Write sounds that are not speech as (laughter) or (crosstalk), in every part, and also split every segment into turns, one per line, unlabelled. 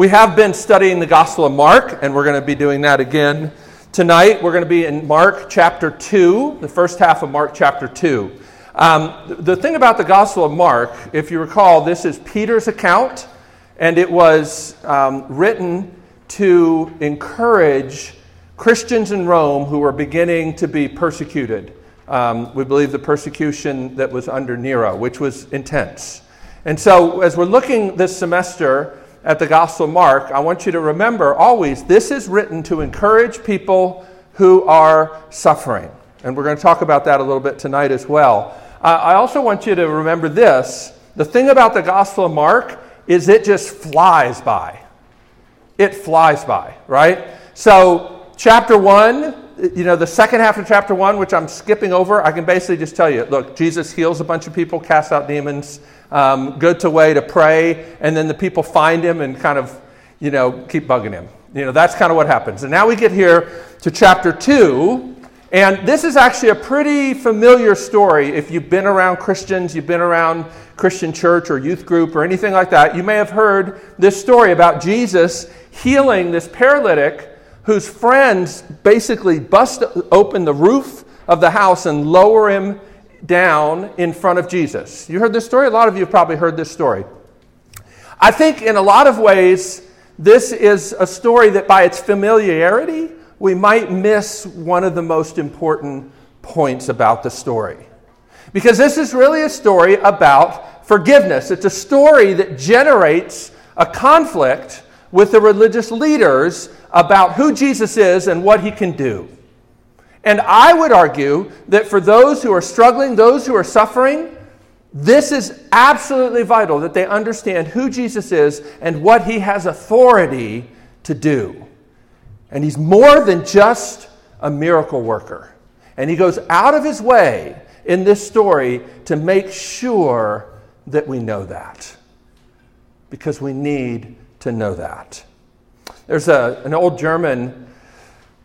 We have been studying the Gospel of Mark, and we're going to be doing that again tonight. We're going to be in Mark chapter 2, the first half of Mark chapter 2. Um, the thing about the Gospel of Mark, if you recall, this is Peter's account, and it was um, written to encourage Christians in Rome who were beginning to be persecuted. Um, we believe the persecution that was under Nero, which was intense. And so, as we're looking this semester at the Gospel of Mark, I want you to remember always this is written to encourage people who are suffering. And we're going to talk about that a little bit tonight as well. I also want you to remember this the thing about the Gospel of Mark is it just flies by. It flies by, right? So, chapter 1, you know, the second half of chapter 1, which I'm skipping over, I can basically just tell you look, Jesus heals a bunch of people, casts out demons um, to way to pray, and then the people find him and kind of, you know, keep bugging him. You know, that's kind of what happens. And now we get here to chapter 2, and this is actually a pretty familiar story. If you've been around Christians, you've been around Christian church or youth group or anything like that, you may have heard this story about Jesus healing this paralytic whose friends basically bust open the roof of the house and lower him down in front of Jesus. You heard this story? A lot of you have probably heard this story. I think in a lot of ways, this is a story that by its familiarity, we might miss one of the most important points about the story. Because this is really a story about forgiveness. It's a story that generates a conflict with the religious leaders about who Jesus is and what he can do. And I would argue that for those who are struggling, those who are suffering, this is absolutely vital that they understand who Jesus is and what he has authority to do. And he's more than just a miracle worker. And he goes out of his way in this story to make sure that we know that. Because we need to know that. There's a, an old German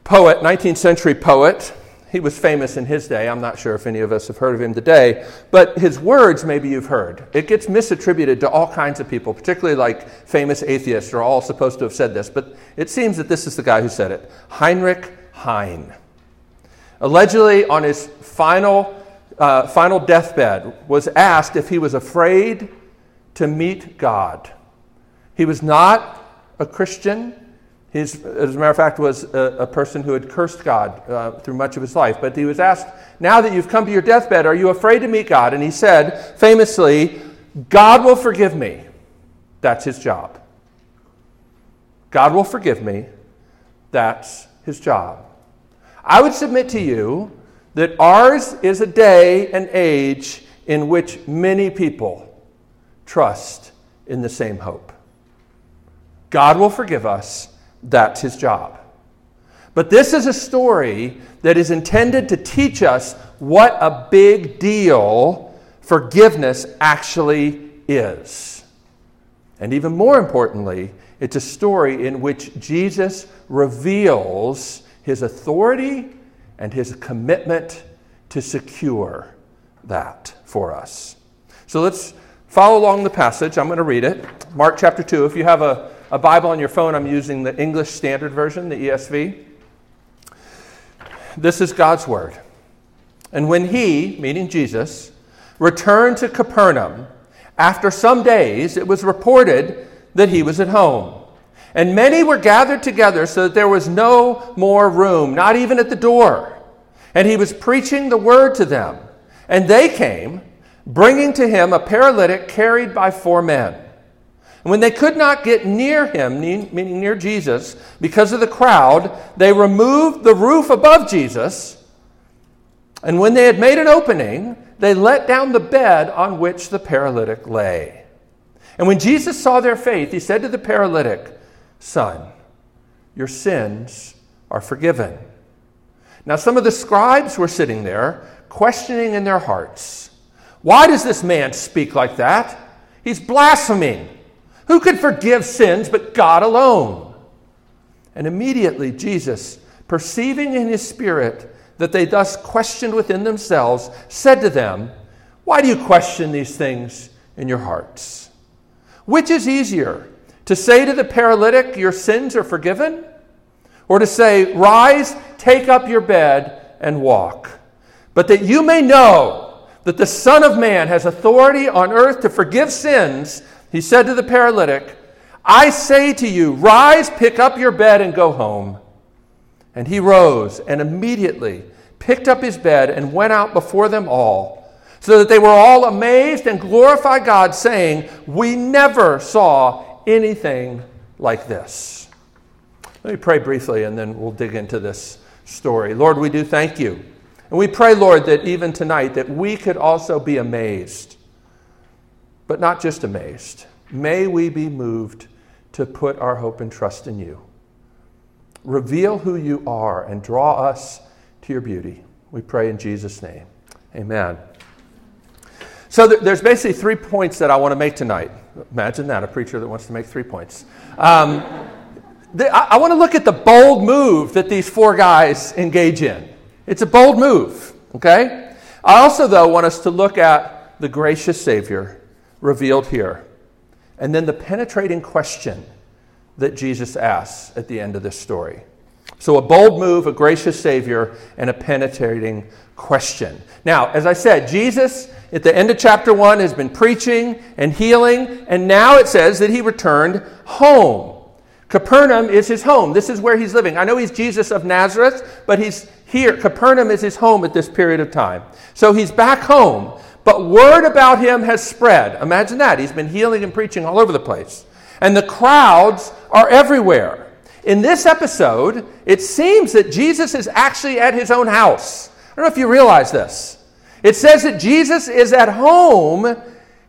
poet, 19th century poet. He was famous in his day. I'm not sure if any of us have heard of him today, but his words maybe you've heard. It gets misattributed to all kinds of people, particularly like famous atheists are all supposed to have said this, but it seems that this is the guy who said it Heinrich Heine. Allegedly, on his final, uh, final deathbed, was asked if he was afraid to meet God. He was not a Christian. He's, as a matter of fact, was a, a person who had cursed God uh, through much of his life. But he was asked, Now that you've come to your deathbed, are you afraid to meet God? And he said, famously, God will forgive me. That's his job. God will forgive me. That's his job. I would submit to you that ours is a day and age in which many people trust in the same hope. God will forgive us that's his job. But this is a story that is intended to teach us what a big deal forgiveness actually is. And even more importantly, it's a story in which Jesus reveals his authority and his commitment to secure that for us. So let's follow along the passage. I'm going to read it. Mark chapter 2. If you have a a Bible on your phone, I'm using the English Standard Version, the ESV. This is God's Word. And when he, meaning Jesus, returned to Capernaum, after some days it was reported that he was at home. And many were gathered together so that there was no more room, not even at the door. And he was preaching the word to them. And they came, bringing to him a paralytic carried by four men. And when they could not get near him, meaning near Jesus, because of the crowd, they removed the roof above Jesus. And when they had made an opening, they let down the bed on which the paralytic lay. And when Jesus saw their faith, he said to the paralytic, Son, your sins are forgiven. Now, some of the scribes were sitting there, questioning in their hearts, Why does this man speak like that? He's blaspheming. Who could forgive sins but God alone? And immediately Jesus, perceiving in his spirit that they thus questioned within themselves, said to them, Why do you question these things in your hearts? Which is easier, To say to the paralytic, Your sins are forgiven? Or to say, Rise, take up your bed, and walk. But that you may know that the Son of Man has authority on earth to forgive sins, he said to the paralytic, I say to you, Rise, pick up your bed, and go home. And he rose and immediately picked up his bed and went out before them all, so that they were all amazed and glorified God, saying, We never saw anything like this. Let me pray briefly and then we'll dig into this story. Lord, we do thank you. And we pray, Lord, that even tonight that we could also be amazed. But not just amazed. May we be moved to put our hope and trust in you. Reveal who you are and draw us to your beauty. We pray in Jesus' name. Amen. So there's basically three points that I want to make tonight. Imagine that, a preacher that wants to make three points. Um, (laughs) I, I want to look at the bold move that these four guys engage in. It's a bold move, okay? I also, though, want us to look at the gracious Savior revealed here, and then the penetrating question that Jesus asks at the end of this story. So, a bold move, a gracious Savior, and a penetrating question. Now, as I said, Jesus at the end of chapter 1 has been preaching and healing, and now it says that he returned home. Capernaum is his home. This is where he's living. I know he's Jesus of Nazareth, but he's here. Capernaum is his home at this period of time. So he's back home, but word about him has spread. Imagine that. He's been healing and preaching all over the place. And the crowds are everywhere. In this episode, it seems that Jesus is actually at his own house. I don't know if you realize this. It says that Jesus is at home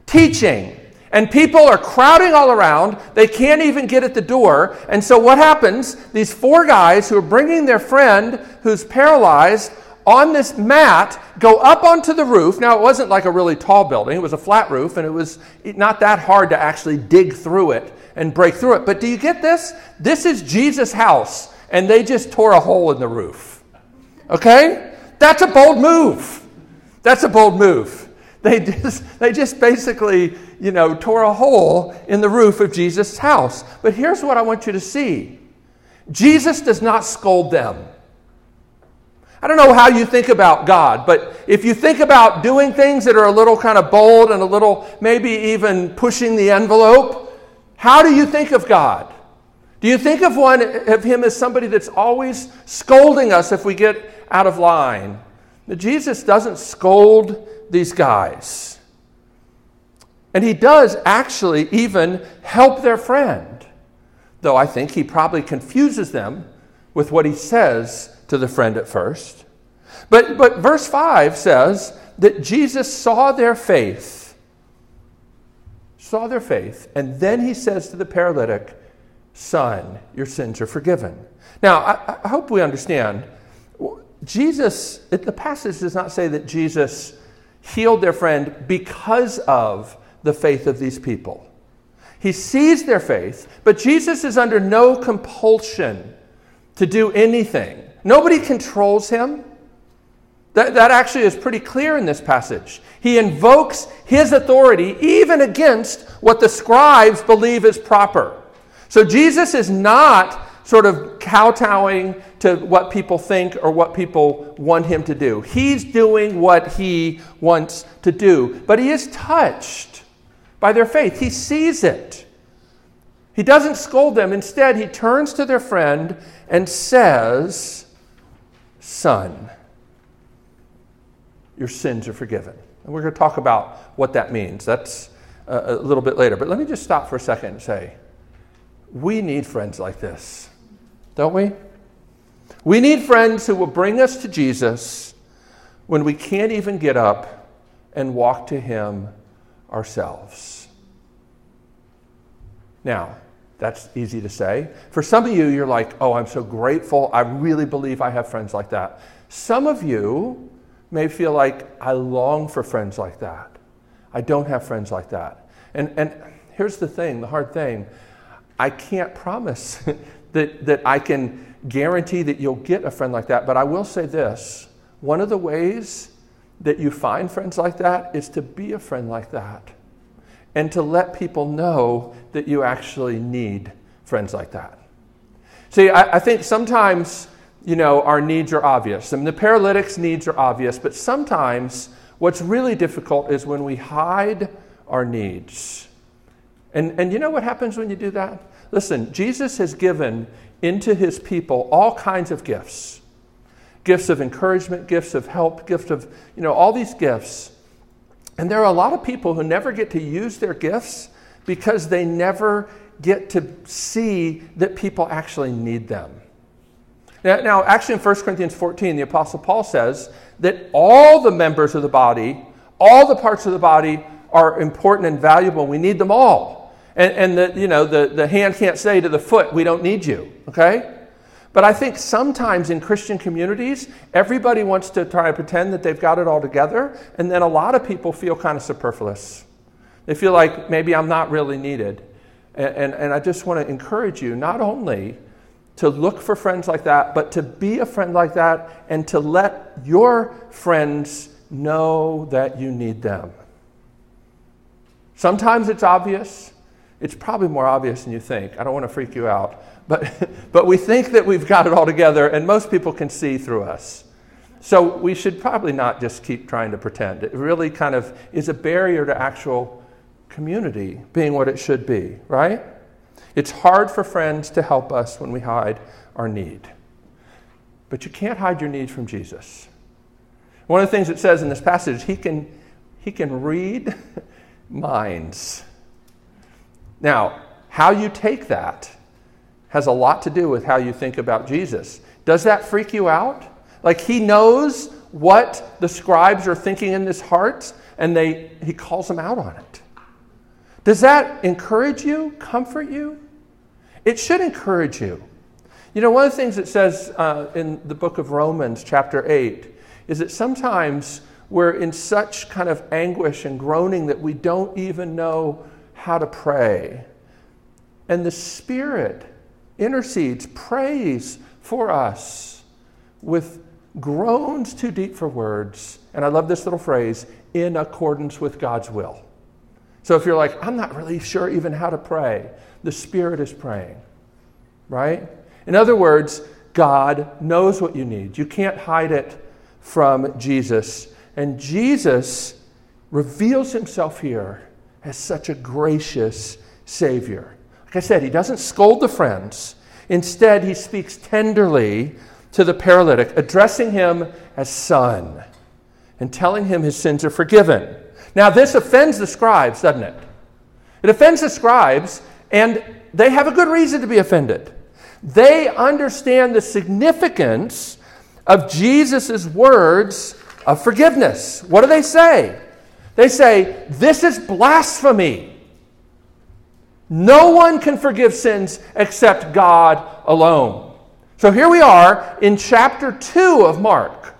teaching, and people are crowding all around. They can't even get at the door. And so, what happens? These four guys who are bringing their friend who's paralyzed on this mat go up onto the roof. Now, it wasn't like a really tall building, it was a flat roof, and it was not that hard to actually dig through it and break through it. But do you get this? This is Jesus' house, and they just tore a hole in the roof. Okay? That's a bold move. That's a bold move. They just, they just basically, you know, tore a hole in the roof of Jesus' house. But here's what I want you to see Jesus does not scold them. I don't know how you think about God, but if you think about doing things that are a little kind of bold and a little maybe even pushing the envelope, how do you think of God? Do you think of one of him as somebody that's always scolding us if we get out of line? Jesus doesn't scold these guys. And he does actually even help their friend, though I think he probably confuses them with what he says to the friend at first. But, but verse 5 says that Jesus saw their faith, saw their faith, and then he says to the paralytic, Son, your sins are forgiven. Now, I, I hope we understand Jesus, the passage does not say that Jesus healed their friend because of the faith of these people. He sees their faith, but Jesus is under no compulsion to do anything. Nobody controls him. That, that actually is pretty clear in this passage. He invokes his authority even against what the scribes believe is proper. So Jesus is not sort of kowtowing to what people think or what people want him to do. He's doing what he wants to do, but he is touched by their faith. He sees it. He doesn't scold them. Instead, he turns to their friend and says, Son, your sins are forgiven. And we're going to talk about what that means. That's uh, a little bit later. But let me just stop for a second and say, we need friends like this don't we? We need friends who will bring us to Jesus when we can't even get up and walk to Him ourselves. Now, that's easy to say. For some of you, you're like, oh, I'm so grateful. I really believe I have friends like that. Some of you may feel like, I long for friends like that. I don't have friends like that. And, and here's the thing the hard thing I can't promise (laughs) that, that I can guarantee that you'll get a friend like that. But I will say this one of the ways that you find friends like that is to be a friend like that. And to let people know that you actually need friends like that. See, I, I think sometimes, you know, our needs are obvious. I mean, the paralytic's needs are obvious, but sometimes what's really difficult is when we hide our needs. And, and you know what happens when you do that? Listen, Jesus has given into his people all kinds of gifts gifts of encouragement, gifts of help, gifts of, you know, all these gifts. And there are a lot of people who never get to use their gifts because they never get to see that people actually need them. Now, now, actually, in 1 Corinthians 14, the Apostle Paul says that all the members of the body, all the parts of the body are important and valuable. We need them all. And, and the, you know, the, the hand can't say to the foot, we don't need you, okay? But I think sometimes in Christian communities, everybody wants to try to pretend that they've got it all together, and then a lot of people feel kind of superfluous. They feel like maybe I'm not really needed. And, and, and I just want to encourage you not only to look for friends like that, but to be a friend like that and to let your friends know that you need them. Sometimes it's obvious. It's probably more obvious than you think. I don't want to freak you out. But, (laughs) but we think that we've got it all together, and most people can see through us. So we should probably not just keep trying to pretend. It really kind of is a barrier to actual community being what it should be, right? It's hard for friends to help us when we hide our need. But you can't hide your need from Jesus. One of the things it says in this passage, he can, he can read (laughs) minds. Now, how you take that has a lot to do with how you think about Jesus. Does that freak you out? Like he knows what the scribes are thinking in his heart and they he calls them out on it. Does that encourage you, comfort you? It should encourage you. You know, one of the things it says uh, in the book of Romans, chapter 8, is that sometimes we're in such kind of anguish and groaning that we don't even know how to pray. And the Spirit intercedes, prays for us with groans too deep for words. And I love this little phrase in accordance with God's will. So if you're like, I'm not really sure even how to pray, the Spirit is praying, right? In other words, God knows what you need. You can't hide it from Jesus. And Jesus reveals himself here as such a gracious Savior. Like I said, he doesn't scold the friends. Instead, he speaks tenderly to the paralytic, addressing him as son and telling him his sins are forgiven. Now, this offends the scribes, doesn't it? It offends the scribes, and they have a good reason to be offended. They understand the significance of Jesus' words of forgiveness. What do they say? They say, This is blasphemy. No one can forgive sins except God alone. So here we are in chapter 2 of Mark.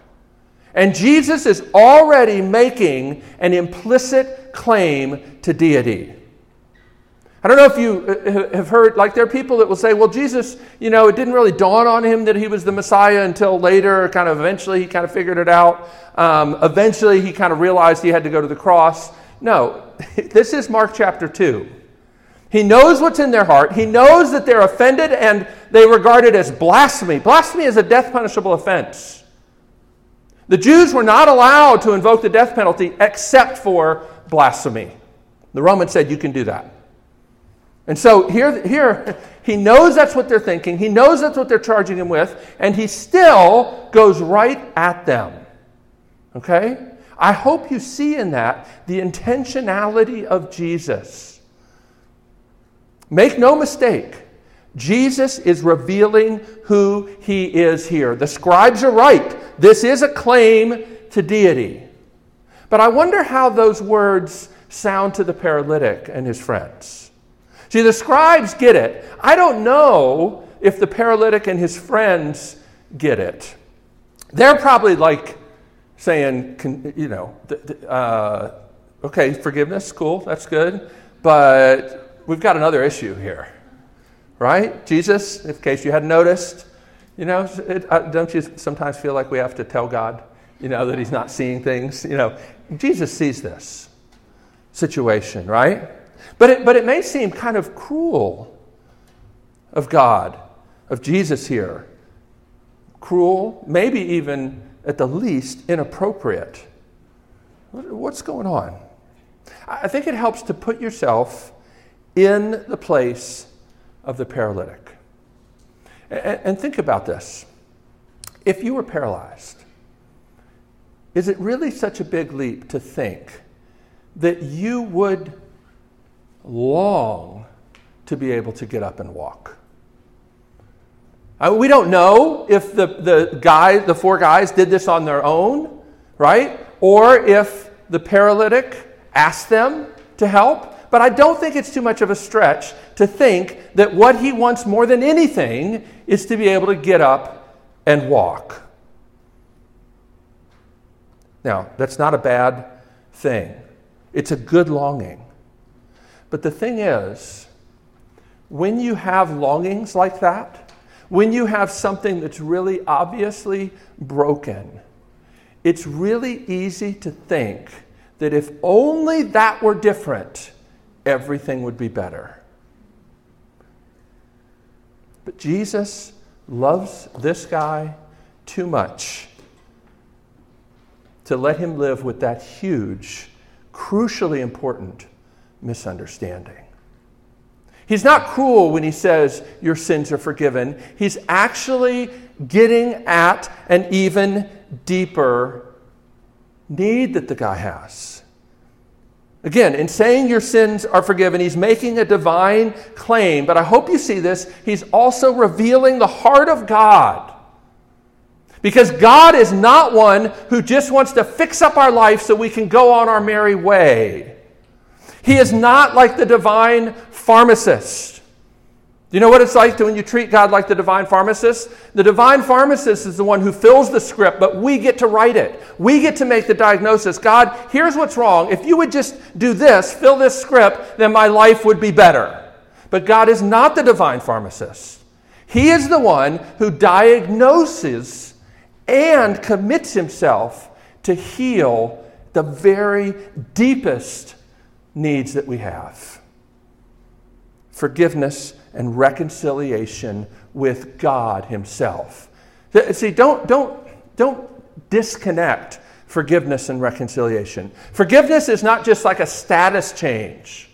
And Jesus is already making an implicit claim to deity. I don't know if you uh, have heard, like, there are people that will say, well, Jesus, you know, it didn't really dawn on him that he was the Messiah until later, kind of eventually he kind of figured it out. Um, eventually he kind of realized he had to go to the cross. No, (laughs) this is Mark chapter 2. He knows what's in their heart. He knows that they're offended and they regard it as blasphemy. Blasphemy is a death punishable offense. The Jews were not allowed to invoke the death penalty except for blasphemy. The Romans said you can do that. And so here, here, he knows that's what they're thinking. He knows that's what they're charging him with, and he still goes right at them. Okay? I hope you see in that the intentionality of Jesus. Make no mistake, Jesus is revealing who he is here. The scribes are right. This is a claim to deity. But I wonder how those words sound to the paralytic and his friends. See, the scribes get it. I don't know if the paralytic and his friends get it. They're probably like saying, you know, uh, okay, forgiveness, cool, that's good, but we've got another issue here, right? Jesus, in case you hadn't noticed, you know, it, uh, don't you sometimes feel like we have to tell God, you know, that He's not seeing things? You know, Jesus sees this situation, right? But it, but it may seem kind of cruel of God, of Jesus here. Cruel, maybe even at the least inappropriate. What's going on? I think it helps to put yourself in the place of the paralytic. And think about this. If you were paralyzed, is it really such a big leap to think that you would long to be able to get up and walk? Uh, we don't know if the, the guys, the four guys did this on their own, right? Or if the paralytic asked them to help. But I don't think it's too much of a stretch to think that what he wants more than anything is to be able to get up and walk. Now, that's not a bad thing, it's a good longing. But the thing is, when you have longings like that, when you have something that's really obviously broken, it's really easy to think that if only that were different, everything would be better. But Jesus loves this guy too much to let him live with that huge, crucially important misunderstanding. He's not cruel when he says your sins are forgiven. He's actually getting at an even deeper need that the guy has. Again, in saying your sins are forgiven, he's making a divine claim, but I hope you see this. He's also revealing the heart of God. Because God is not one who just wants to fix up our life so we can go on our merry way. He is not like the divine pharmacist do you know what it's like to, when you treat God like the divine pharmacist? The divine pharmacist is the one who fills the script, but we get to write it. We get to make the diagnosis. God, here's what's wrong. If you would just do this, fill this script, then my life would be better. But God is not the divine pharmacist. He is the one who diagnoses and commits himself to heal the very deepest needs that we have forgiveness and reconciliation with God Himself. See, don't, don't, don't disconnect forgiveness and reconciliation. Forgiveness is not just like a status change.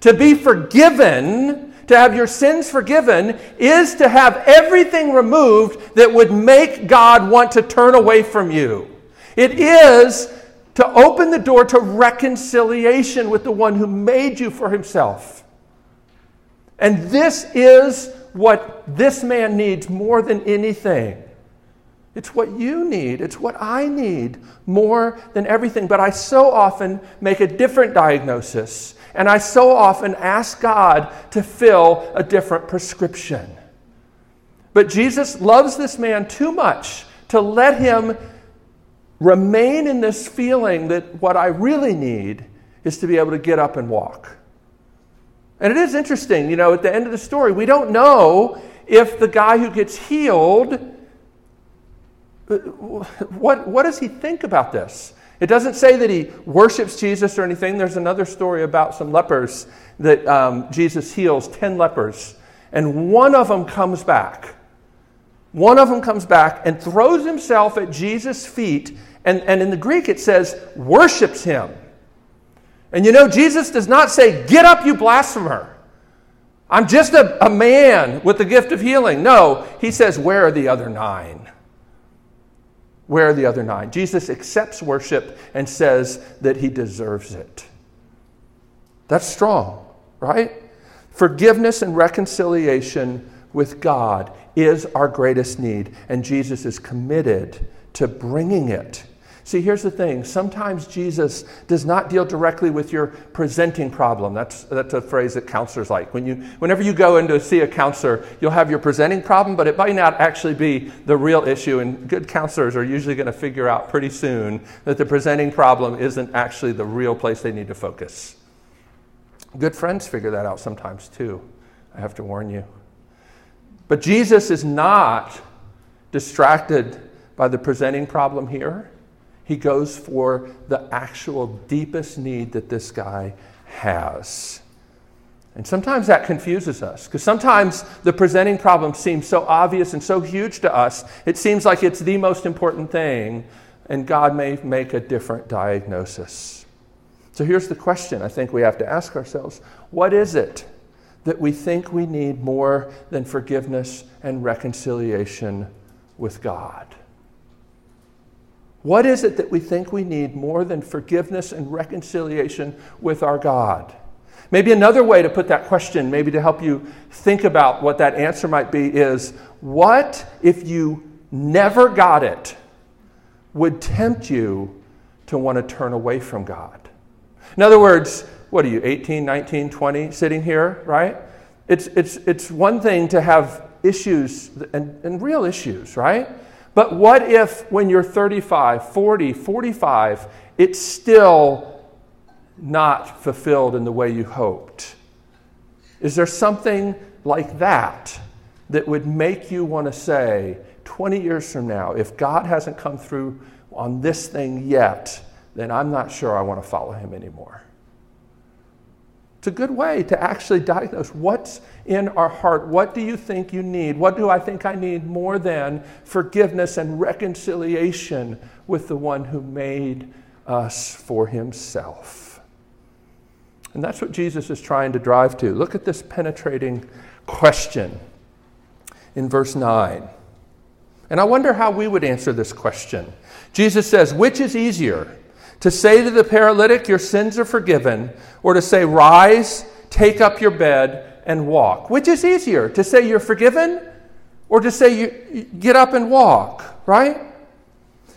To be forgiven, to have your sins forgiven, is to have everything removed that would make God want to turn away from you. It is to open the door to reconciliation with the one who made you for himself. And this is what this man needs more than anything. It's what you need. It's what I need more than everything. But I so often make a different diagnosis. And I so often ask God to fill a different prescription. But Jesus loves this man too much to let him remain in this feeling that what I really need is to be able to get up and walk. And it is interesting, you know, at the end of the story, we don't know if the guy who gets healed, uh, what, what does he think about this? It doesn't say that he worships Jesus or anything. There's another story about some lepers that um, Jesus heals 10 lepers, and one of them comes back. One of them comes back and throws himself at Jesus' feet, and, and in the Greek it says, worships him. And you know, Jesus does not say, Get up, you blasphemer. I'm just a, a man with the gift of healing. No, he says, Where are the other nine? Where are the other nine? Jesus accepts worship and says that he deserves it. That's strong, right? Forgiveness and reconciliation with God is our greatest need, and Jesus is committed to bringing it See, here's the thing. Sometimes Jesus does not deal directly with your presenting problem. That's, that's a phrase that counselors like. When you, whenever you go in to see a counselor, you'll have your presenting problem, but it might not actually be the real issue. And good counselors are usually going to figure out pretty soon that the presenting problem isn't actually the real place they need to focus. Good friends figure that out sometimes too. I have to warn you. But Jesus is not distracted by the presenting problem here. He goes for the actual deepest need that this guy has. And sometimes that confuses us because sometimes the presenting problem seems so obvious and so huge to us, it seems like it's the most important thing, and God may make a different diagnosis. So here's the question I think we have to ask ourselves What is it that we think we need more than forgiveness and reconciliation with God? What is it that we think we need more than forgiveness and reconciliation with our God? Maybe another way to put that question, maybe to help you think about what that answer might be, is what if you never got it would tempt you to want to turn away from God? In other words, what are you, 18, 19, 20, sitting here, right? It's, it's, it's one thing to have issues and, and real issues, right? But what if when you're 35, 40, 45, it's still not fulfilled in the way you hoped? Is there something like that that would make you want to say, 20 years from now, if God hasn't come through on this thing yet, then I'm not sure I want to follow him anymore? It's a good way to actually diagnose what's in our heart. What do you think you need? What do I think I need more than forgiveness and reconciliation with the one who made us for himself? And that's what Jesus is trying to drive to. Look at this penetrating question in verse 9. And I wonder how we would answer this question. Jesus says, Which is easier, to say to the paralytic, Your sins are forgiven, or to say, Rise, take up your bed, and walk? Which is easier, to say you're forgiven, or to say you get up and walk, right?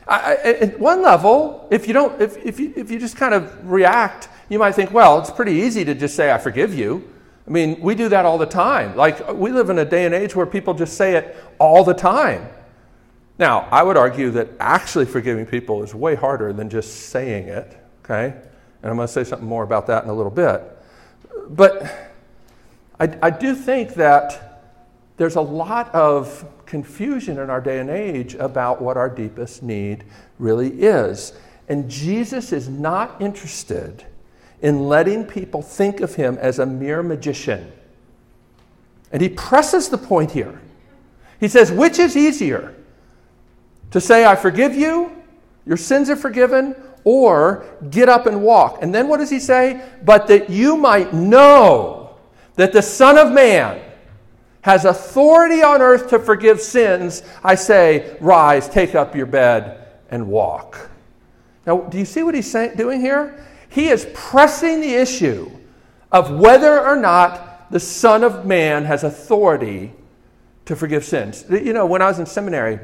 I, at one level, if you don't, if, if, you, if you just kind of react you might think, well, it's pretty easy to just say, I forgive you. I mean, we do that all the time. Like, we live in a day and age where people just say it all the time. Now, I would argue that actually forgiving people is way harder than just saying it, okay? And I'm going to say something more about that in a little bit. But I, I do think that there's a lot of confusion in our day and age about what our deepest need really is. And Jesus is not interested in letting people think of him as a mere magician. And he presses the point here. He says, Which is easier? To say, I forgive you, your sins are forgiven, or get up and walk. And then what does he say? But that you might know that the Son of Man has authority on earth to forgive sins, I say, rise, take up your bed, and walk. Now, do you see what he's saying, doing here? He is pressing the issue of whether or not the Son of Man has authority to forgive sins. You know, when I was in seminary,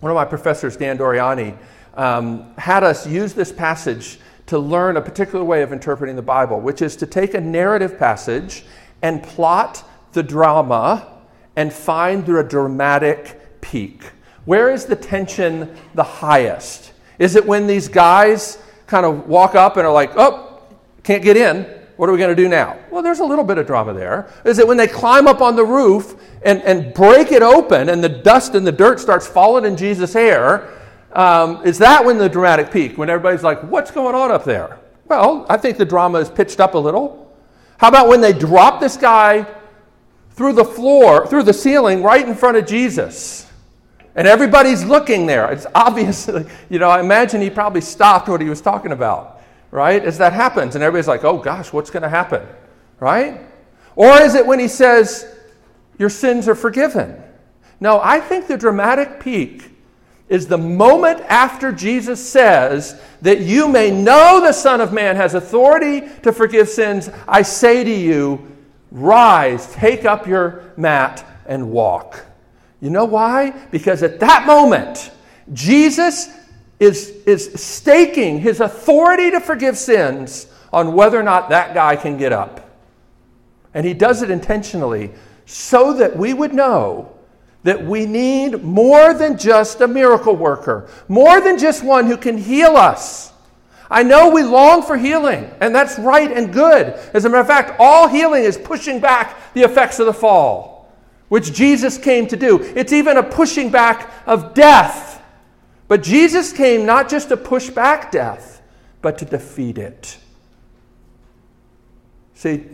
one of my professors, Dan Doriani, um, had us use this passage to learn a particular way of interpreting the Bible, which is to take a narrative passage and plot the drama and find the dramatic peak. Where is the tension the highest? Is it when these guys kind of walk up and are like, oh, can't get in. What are we going to do now? Well, there's a little bit of drama there. Is it when they climb up on the roof and, and break it open and the dust and the dirt starts falling in Jesus' hair? Um, is that when the dramatic peak, when everybody's like, what's going on up there? Well, I think the drama is pitched up a little. How about when they drop this guy through the floor, through the ceiling, right in front of Jesus? And everybody's looking there. It's obviously, (laughs) you know, I imagine he probably stopped what he was talking about, right? As that happens. And everybody's like, oh gosh, what's going to happen, right? Or is it when he says, your sins are forgiven? No, I think the dramatic peak is the moment after Jesus says that you may know the Son of Man has authority to forgive sins. I say to you, rise, take up your mat, and walk. You know why? Because at that moment, Jesus is, is staking his authority to forgive sins on whether or not that guy can get up. And he does it intentionally so that we would know that we need more than just a miracle worker, more than just one who can heal us. I know we long for healing, and that's right and good. As a matter of fact, all healing is pushing back the effects of the fall which Jesus came to do. It's even a pushing back of death. But Jesus came not just to push back death, but to defeat it. See,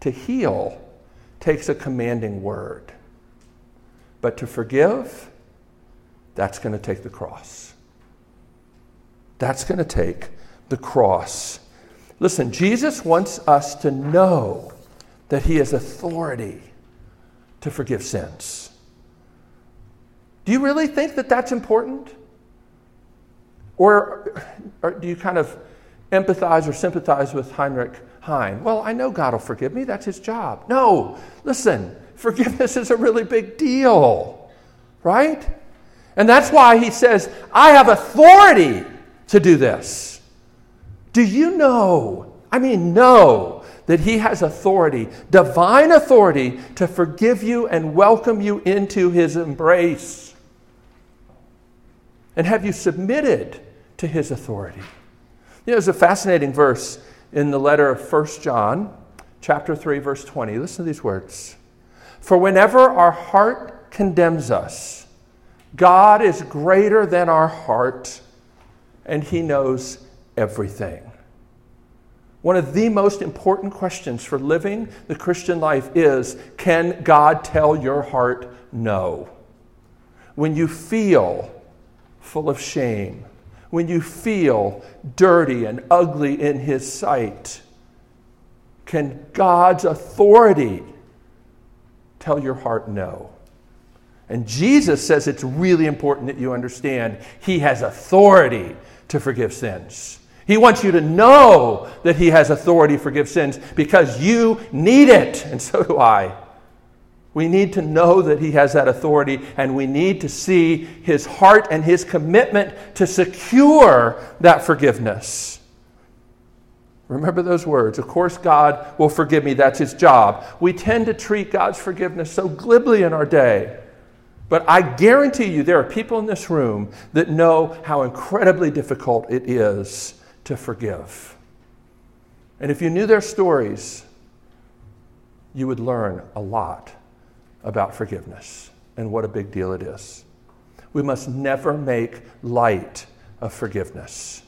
To heal takes a commanding word. But to forgive, that's going to take the cross. That's going to take the cross. Listen, Jesus wants us to know that He has authority to forgive sins. Do you really think that that's important? Or, or do you kind of empathize or sympathize with Heinrich Heine? Well, I know God will forgive me, that's His job. No, listen, forgiveness is a really big deal, right? And that's why He says, I have authority to do this. Do you know? I mean, know that He has authority, divine authority, to forgive you and welcome you into His embrace. And have you submitted to His authority? You know, there's a fascinating verse in the letter of 1 John, chapter 3, verse 20. Listen to these words. For whenever our heart condemns us, God is greater than our heart, and He knows everything. One of the most important questions for living the Christian life is can God tell your heart no? When you feel full of shame, when you feel dirty and ugly in His sight, can God's authority tell your heart no? And Jesus says it's really important that you understand He has authority to forgive sins. He wants you to know that He has authority to forgive sins because you need it, and so do I. We need to know that He has that authority, and we need to see His heart and His commitment to secure that forgiveness. Remember those words. Of course, God will forgive me. That's His job. We tend to treat God's forgiveness so glibly in our day. But I guarantee you, there are people in this room that know how incredibly difficult it is to forgive. And if you knew their stories, you would learn a lot about forgiveness and what a big deal it is. We must never make light of forgiveness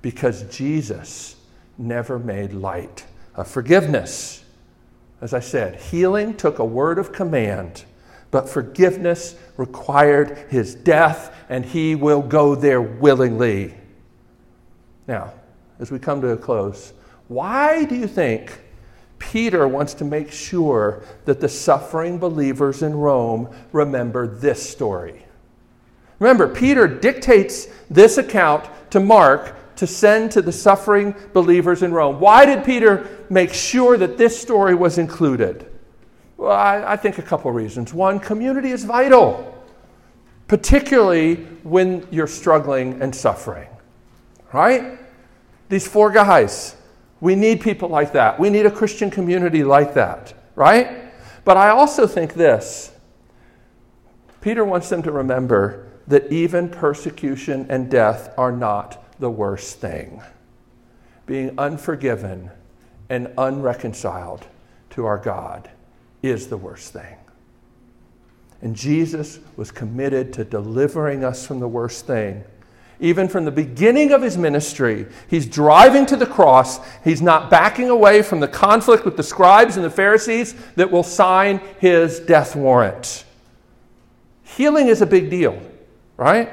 because Jesus never made light of forgiveness. As I said, healing took a word of command, but forgiveness required his death, and he will go there willingly. Now, as we come to a close, why do you think Peter wants to make sure that the suffering believers in Rome remember this story? Remember, Peter dictates this account to Mark to send to the suffering believers in Rome. Why did Peter make sure that this story was included? Well, I, I think a couple reasons. One, community is vital, particularly when you're struggling and suffering right? These four guys. We need people like that. We need a Christian community like that, right? But I also think this Peter wants them to remember that even persecution and death are not the worst thing. Being unforgiven and unreconciled to our God is the worst thing. And Jesus was committed to delivering us from the worst thing even from the beginning of his ministry, he's driving to the cross. He's not backing away from the conflict with the scribes and the Pharisees that will sign his death warrant. Healing is a big deal, right?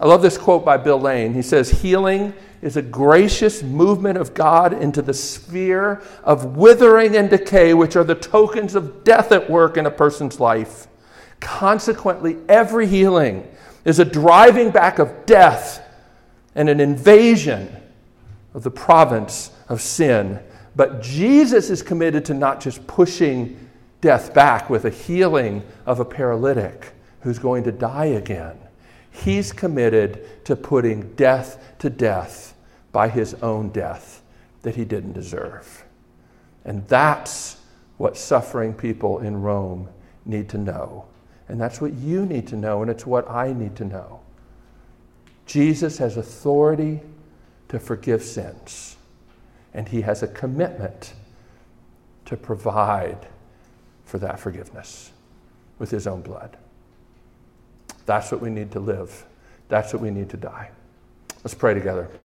I love this quote by Bill Lane. He says, Healing is a gracious movement of God into the sphere of withering and decay, which are the tokens of death at work in a person's life. Consequently, every healing is a driving back of death and an invasion of the province of sin. But Jesus is committed to not just pushing death back with a healing of a paralytic who's going to die again. He's committed to putting death to death by his own death that he didn't deserve. And that's what suffering people in Rome need to know. And that's what you need to know, and it's what I need to know. Jesus has authority to forgive sins, and he has a commitment to provide for that forgiveness with his own blood. That's what we need to live. That's what we need to die. Let's pray together.